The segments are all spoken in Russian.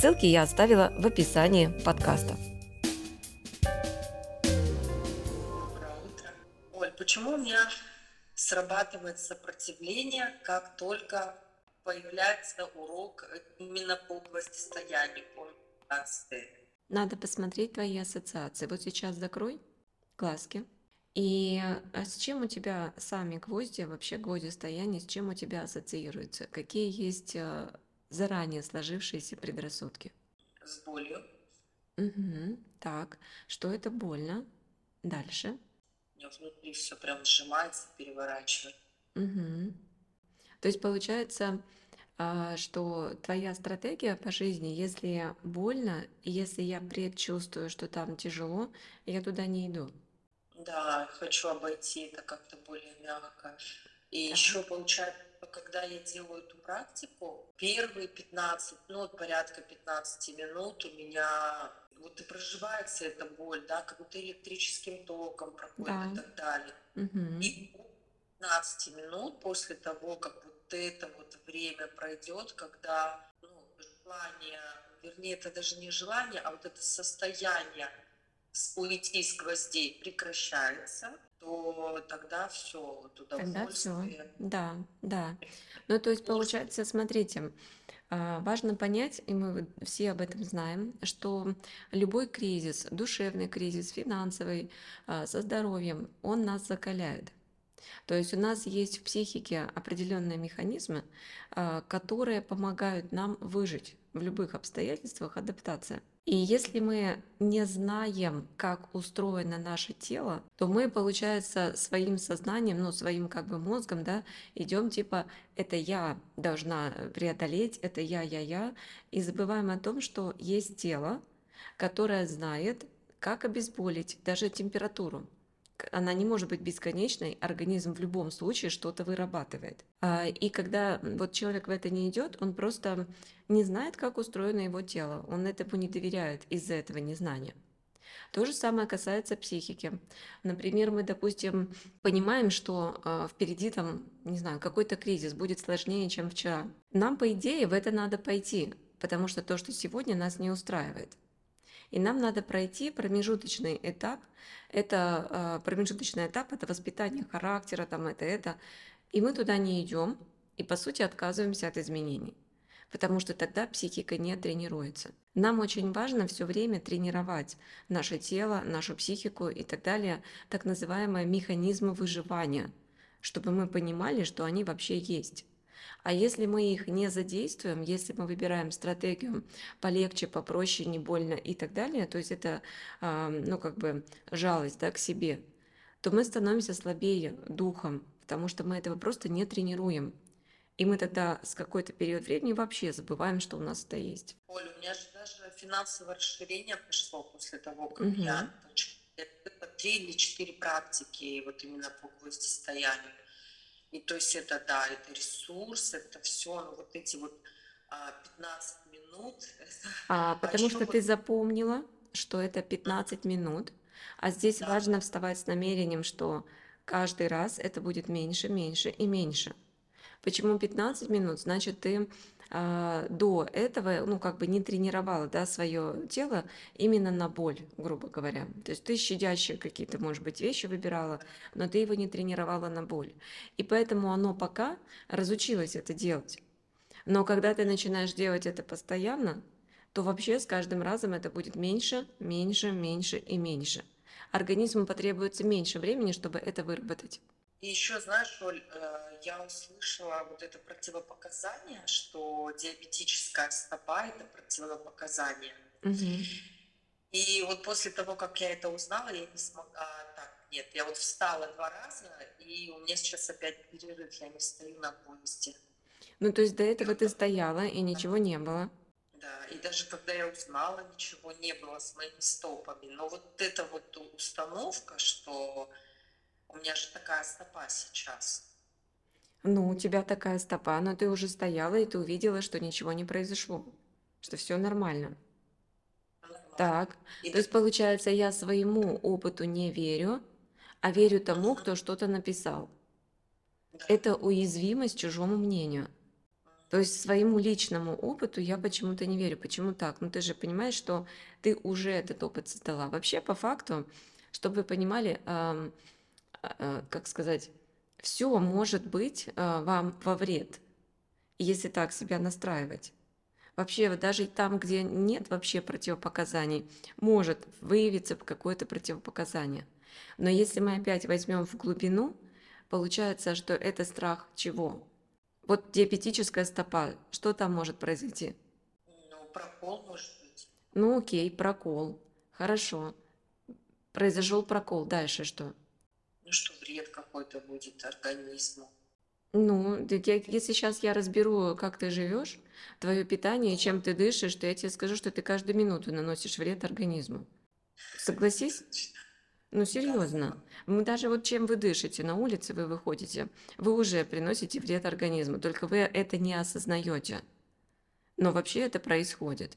Ссылки я оставила в описании подкаста. Доброе утро. Оль, почему у меня срабатывает сопротивление, как только появляется урок именно по области стояния, по Надо посмотреть твои ассоциации. Вот сейчас закрой глазки. И а с чем у тебя сами гвозди, вообще гвозди стояния, с чем у тебя ассоциируются? Какие есть э, заранее сложившиеся предрассудки. С болью. Угу. Так, что это больно? Дальше. У меня внутри все прям сжимается, переворачивает. Угу. То есть получается, а, что твоя стратегия по жизни, если больно, если я предчувствую, что там тяжело, я туда не иду. Да, хочу обойти это как-то более мягко. И так. еще получается когда я делаю эту практику, первые 15, ну, порядка 15 минут у меня вот и проживается эта боль, да, как будто электрическим током проходит да. и так далее. Угу. И 15 минут после того, как вот это вот время пройдет, когда ну, желание, вернее, это даже не желание, а вот это состояние уйти с гвоздей прекращается, то тогда все, вот Тогда все, да, да. Ну, то есть, получается, смотрите, а, важно понять, и мы все об этом знаем, что любой кризис, душевный кризис, финансовый, а, со здоровьем, он нас закаляет. То есть у нас есть в психике определенные механизмы, а, которые помогают нам выжить в любых обстоятельствах, адаптация. И если мы не знаем, как устроено наше тело, то мы, получается, своим сознанием, ну, своим как бы мозгом, да, идем типа, это я должна преодолеть, это я, я, я, и забываем о том, что есть тело, которое знает, как обезболить даже температуру она не может быть бесконечной, организм в любом случае что-то вырабатывает. А, и когда вот человек в это не идет, он просто не знает, как устроено его тело, он этому не доверяет из-за этого незнания. То же самое касается психики. Например, мы, допустим, понимаем, что э, впереди там, не знаю, какой-то кризис будет сложнее, чем вчера. Нам, по идее, в это надо пойти, потому что то, что сегодня нас не устраивает. И нам надо пройти промежуточный этап. Это э, промежуточный этап, это воспитание характера, там это, это. И мы туда не идем, и по сути отказываемся от изменений потому что тогда психика не тренируется. Нам очень важно все время тренировать наше тело, нашу психику и так далее, так называемые механизмы выживания, чтобы мы понимали, что они вообще есть. А если мы их не задействуем, если мы выбираем стратегию полегче, попроще, не больно и так далее, то есть это, ну, как бы жалость да, к себе, то мы становимся слабее духом, потому что мы этого просто не тренируем. И мы тогда с какой-то период времени вообще забываем, что у нас это есть. Оля, у меня же даже финансовое расширение пришло после того, как угу. я три или четыре практики вот именно по гвоздистоянию. И то есть это, да, это ресурс, это все, ну, вот эти вот а, 15 минут. А, потому что ты запомнила, что это 15 минут, а здесь да. важно вставать с намерением, что каждый раз это будет меньше, меньше и меньше. Почему 15 минут? Значит, ты а, до этого, ну, как бы не тренировала, да, свое тело именно на боль, грубо говоря. То есть ты щадящие какие-то, может быть, вещи выбирала, но ты его не тренировала на боль. И поэтому оно пока разучилось это делать. Но когда ты начинаешь делать это постоянно, то вообще с каждым разом это будет меньше, меньше, меньше и меньше. Организму потребуется меньше времени, чтобы это выработать. И еще, знаешь, Оль, э, я услышала вот это противопоказание, что диабетическая стопа – это противопоказание. Угу. И вот после того, как я это узнала, я не смогла... Так, нет, я вот встала два раза, и у меня сейчас опять перерыв, я не стою на поезде. Ну, то есть до этого ты стояла, и ничего не было? Да, И даже когда я узнала, ничего не было с моими стопами. Но вот эта вот установка, что у меня же такая стопа сейчас. Ну, у тебя такая стопа, но ты уже стояла, и ты увидела, что ничего не произошло, что все нормально. Нормально. Так, И то есть получается, я своему опыту не верю, а верю тому, кто что-то написал. да. Это уязвимость чужому мнению. То есть своему личному опыту я почему-то не верю. Почему так? Ну ты же понимаешь, что ты уже этот опыт создала. Вообще, по факту, чтобы вы понимали, как сказать, все может быть а, вам во вред, если так себя настраивать. Вообще, даже там, где нет вообще противопоказаний, может выявиться какое-то противопоказание. Но если мы опять возьмем в глубину, получается, что это страх чего? Вот диабетическая стопа, что там может произойти? Ну, прокол может быть. Ну окей, прокол. Хорошо. Произошел прокол. Дальше что? Ну, что вред какой-то будет организму. Ну, я- если сейчас я разберу, как ты живешь, твое питание, чем ты дышишь, то я тебе скажу, что ты каждую минуту наносишь вред организму. Согласись? Ну, серьезно. Мы даже вот чем вы дышите, на улице вы выходите, вы уже приносите вред организму, только вы это не осознаете. Но вообще это происходит.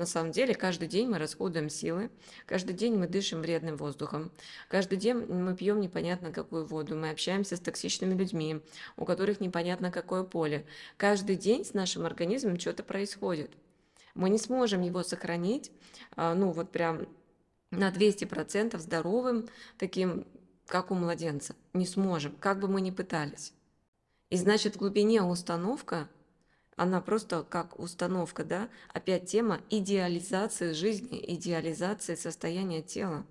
На самом деле, каждый день мы расходуем силы, каждый день мы дышим вредным воздухом, каждый день мы пьем непонятно какую воду, мы общаемся с токсичными людьми, у которых непонятно какое поле. Каждый день с нашим организмом что-то происходит. Мы не сможем его сохранить, а, ну вот прям на 200% здоровым, таким, как у младенца. Не сможем, как бы мы ни пытались. И значит, в глубине установка, она просто как установка, да, опять тема идеализации жизни, идеализации состояния тела.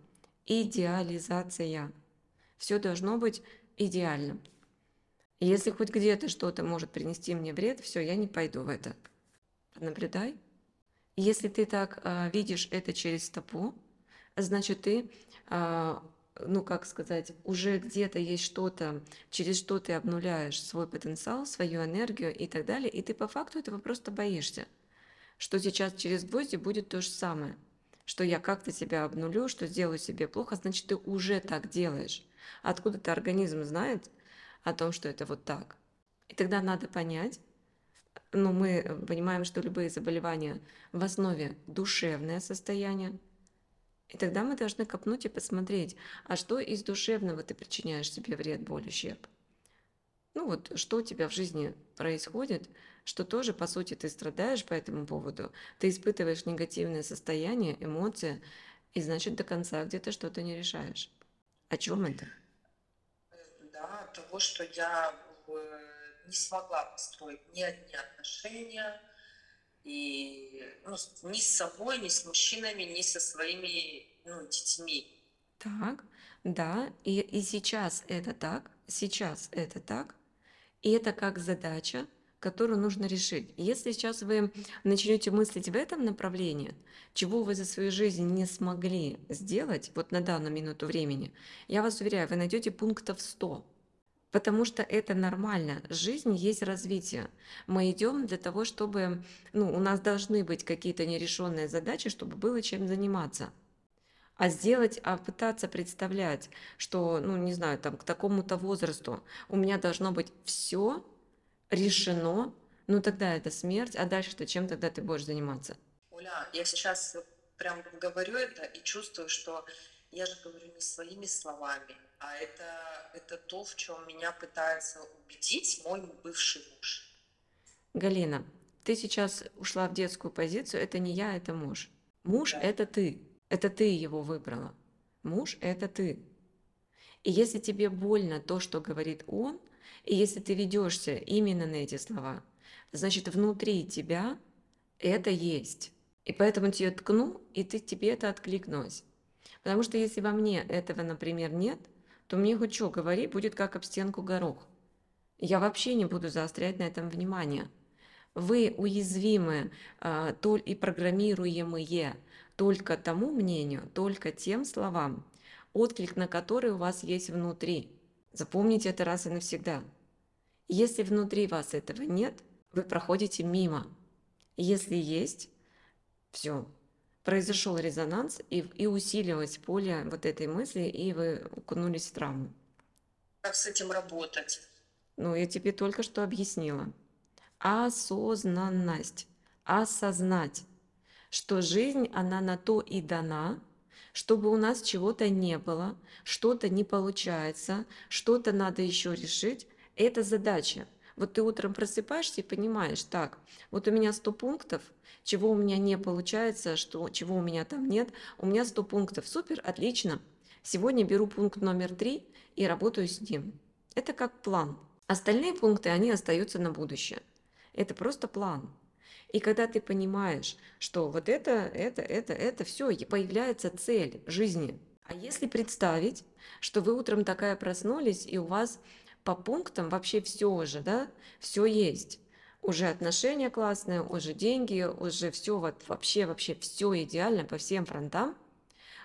Идеализация. Все должно быть идеальным. Если хоть где-то что-то может принести мне вред, все, я не пойду в это. Наблюдай. Если ты так а, видишь это через стопу, значит ты, а, ну как сказать, уже где-то есть что-то, через что ты обнуляешь свой потенциал, свою энергию и так далее, и ты по факту этого просто боишься, что сейчас через гвозди будет то же самое, что я как-то себя обнулю, что сделаю себе плохо, значит ты уже так делаешь. Откуда-то организм знает о том, что это вот так. И тогда надо понять, ну, мы понимаем, что любые заболевания в основе душевное состояние. И тогда мы должны копнуть и посмотреть, а что из душевного ты причиняешь себе вред, боль, ущерб. Ну вот, что у тебя в жизни происходит, что тоже, по сути, ты страдаешь по этому поводу, ты испытываешь негативное состояние, эмоции, и значит, до конца где-то что-то не решаешь. О чем это? Да, того, что я э, не смогла построить ни одни отношения, и ну, ни с собой, ни с мужчинами, ни со своими ну, детьми. Так, да, и, и сейчас это так, сейчас это так, и это как задача, которую нужно решить. Если сейчас вы начнете мыслить в этом направлении, чего вы за свою жизнь не смогли сделать вот на данную минуту времени, я вас уверяю, вы найдете пунктов 100. Потому что это нормально. Жизнь есть развитие. Мы идем для того, чтобы ну, у нас должны быть какие-то нерешенные задачи, чтобы было чем заниматься. А сделать, а пытаться представлять, что, ну, не знаю, там, к такому-то возрасту у меня должно быть все решено, ну, тогда это смерть, а дальше-то чем тогда ты будешь заниматься? Оля, я сейчас прям говорю это и чувствую, что я же говорю не своими словами, а это, это то, в чем меня пытается убедить мой бывший муж. Галина, ты сейчас ушла в детскую позицию, это не я, это муж. Муж Да. это ты, это ты его выбрала. Муж это ты. И если тебе больно то, что говорит он, и если ты ведешься именно на эти слова, значит внутри тебя это есть. И поэтому тебе ткну, и ты, тебе это откликнулось. Потому что если во мне этого, например, нет, то мне хоть что говори, будет как об стенку горох. Я вообще не буду заострять на этом внимание. Вы уязвимы толь- и программируемые только тому мнению, только тем словам, отклик на который у вас есть внутри. Запомните это раз и навсегда. Если внутри вас этого нет, вы проходите мимо. Если есть, Все. Произошел резонанс, и, и усилилось поле вот этой мысли, и вы окунулись в травму. Как с этим работать? Ну, я тебе только что объяснила. Осознанность. Осознать, что жизнь, она на то и дана, чтобы у нас чего-то не было, что-то не получается, что-то надо еще решить. Это задача. Вот ты утром просыпаешься и понимаешь, так, вот у меня 100 пунктов, чего у меня не получается, что, чего у меня там нет. У меня 100 пунктов, супер, отлично. Сегодня беру пункт номер 3 и работаю с ним. Это как план. Остальные пункты, они остаются на будущее. Это просто план. И когда ты понимаешь, что вот это, это, это, это все, появляется цель жизни. А если представить, что вы утром такая проснулись, и у вас по пунктам вообще все уже, да, все есть. Уже отношения классные, уже деньги, уже все вот вообще, вообще все идеально по всем фронтам.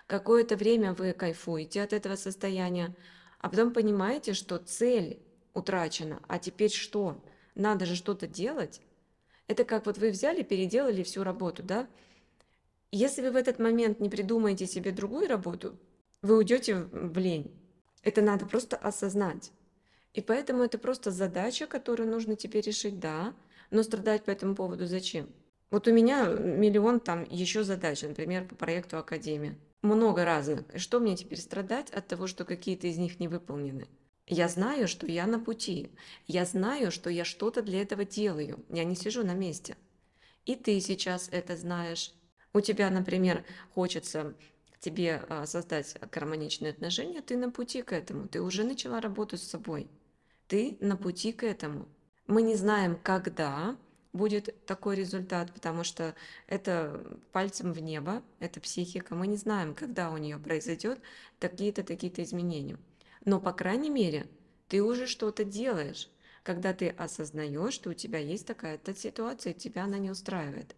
Какое-то время вы кайфуете от этого состояния, а потом понимаете, что цель утрачена, а теперь что? Надо же что-то делать. Это как вот вы взяли, переделали всю работу, да? Если вы в этот момент не придумаете себе другую работу, вы уйдете в лень. Это надо просто осознать. И поэтому это просто задача, которую нужно теперь решить, да, но страдать по этому поводу зачем? Вот у меня миллион там еще задач, например, по проекту Академия. Много разных. Что мне теперь страдать от того, что какие-то из них не выполнены? Я знаю, что я на пути. Я знаю, что я что-то для этого делаю. Я не сижу на месте. И ты сейчас это знаешь. У тебя, например, хочется тебе а, создать гармоничные отношения, ты на пути к этому. Ты уже начала работу с собой. Ты на пути к этому. Мы не знаем, когда будет такой результат, потому что это пальцем в небо, это психика. Мы не знаем, когда у нее произойдет такие-то, такие-то изменения. Но, по крайней мере, ты уже что-то делаешь, когда ты осознаешь, что у тебя есть такая-то ситуация, и тебя она не устраивает.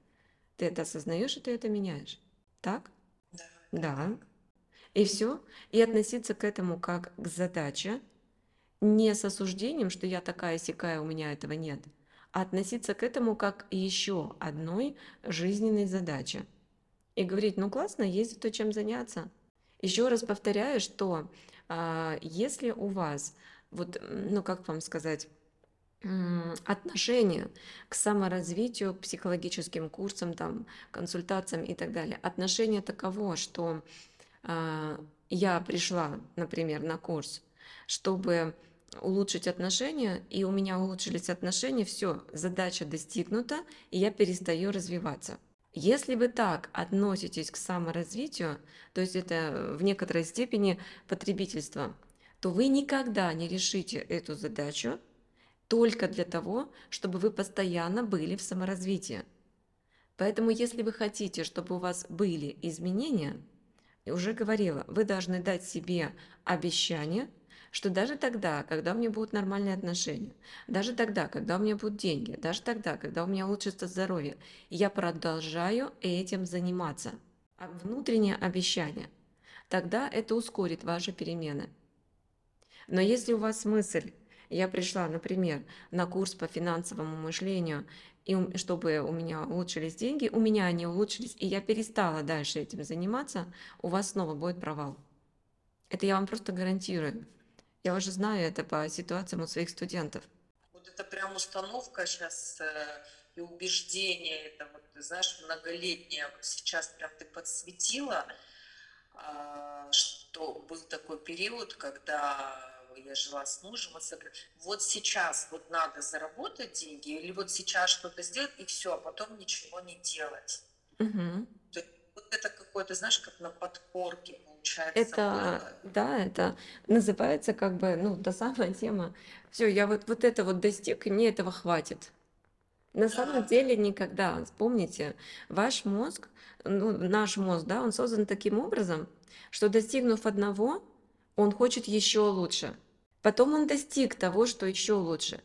Ты это осознаешь, и ты это меняешь. Так? Да. Да. И все. И относиться к этому как к задаче, не с осуждением, что я такая сякая, у меня этого нет, а относиться к этому как еще одной жизненной задаче. И говорить, ну классно, есть то, чем заняться. Еще раз повторяю, что а, если у вас, вот, ну как вам сказать, отношение к саморазвитию, к психологическим курсам, там, консультациям и так далее, отношение таково, что э, я пришла, например, на курс, чтобы улучшить отношения, и у меня улучшились отношения, все, задача достигнута, и я перестаю развиваться. Если вы так относитесь к саморазвитию, то есть это в некоторой степени потребительство, то вы никогда не решите эту задачу только для того, чтобы вы постоянно были в саморазвитии. Поэтому если вы хотите, чтобы у вас были изменения, я уже говорила, вы должны дать себе обещание – что даже тогда, когда у меня будут нормальные отношения, даже тогда, когда у меня будут деньги, даже тогда, когда у меня улучшится здоровье, я продолжаю этим заниматься. А внутреннее обещание, тогда это ускорит ваши перемены. Но если у вас мысль, я пришла, например, на курс по финансовому мышлению, и чтобы у меня улучшились деньги, у меня они улучшились, и я перестала дальше этим заниматься, у вас снова будет провал. Это я вам просто гарантирую. Я уже знаю это по ситуациям у своих студентов. Вот это прям установка сейчас э, и убеждение, это вот, ты знаешь, многолетнее. Вот сейчас прям ты подсветила, э, что был такой период, когда я жила с мужем, вот сейчас вот надо заработать деньги, или вот сейчас что-то сделать, и все, а потом ничего не делать. Угу. То есть, вот это какое-то, знаешь, как на подкорке получается. Это, да, это называется как бы, ну, та самая тема. Все, я вот, вот это вот достиг, и мне этого хватит. На самом деле никогда. Вспомните, ваш мозг, ну, наш мозг, да, он создан таким образом, что достигнув одного, он хочет еще лучше. Потом он достиг того, что еще лучше.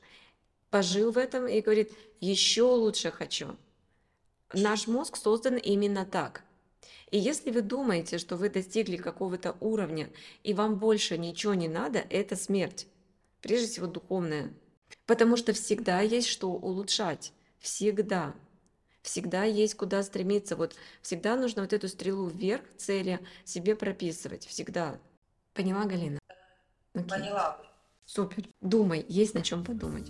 Пожил в этом и говорит, еще лучше хочу. Наш мозг создан именно так – и если вы думаете, что вы достигли какого-то уровня, и вам больше ничего не надо, это смерть. Прежде всего духовная. Потому что всегда есть что улучшать. Всегда. Всегда есть куда стремиться. Вот всегда нужно вот эту стрелу вверх цели себе прописывать. Всегда. Поняла, Галина? Окей. Поняла. Супер. Думай, есть на чем подумать.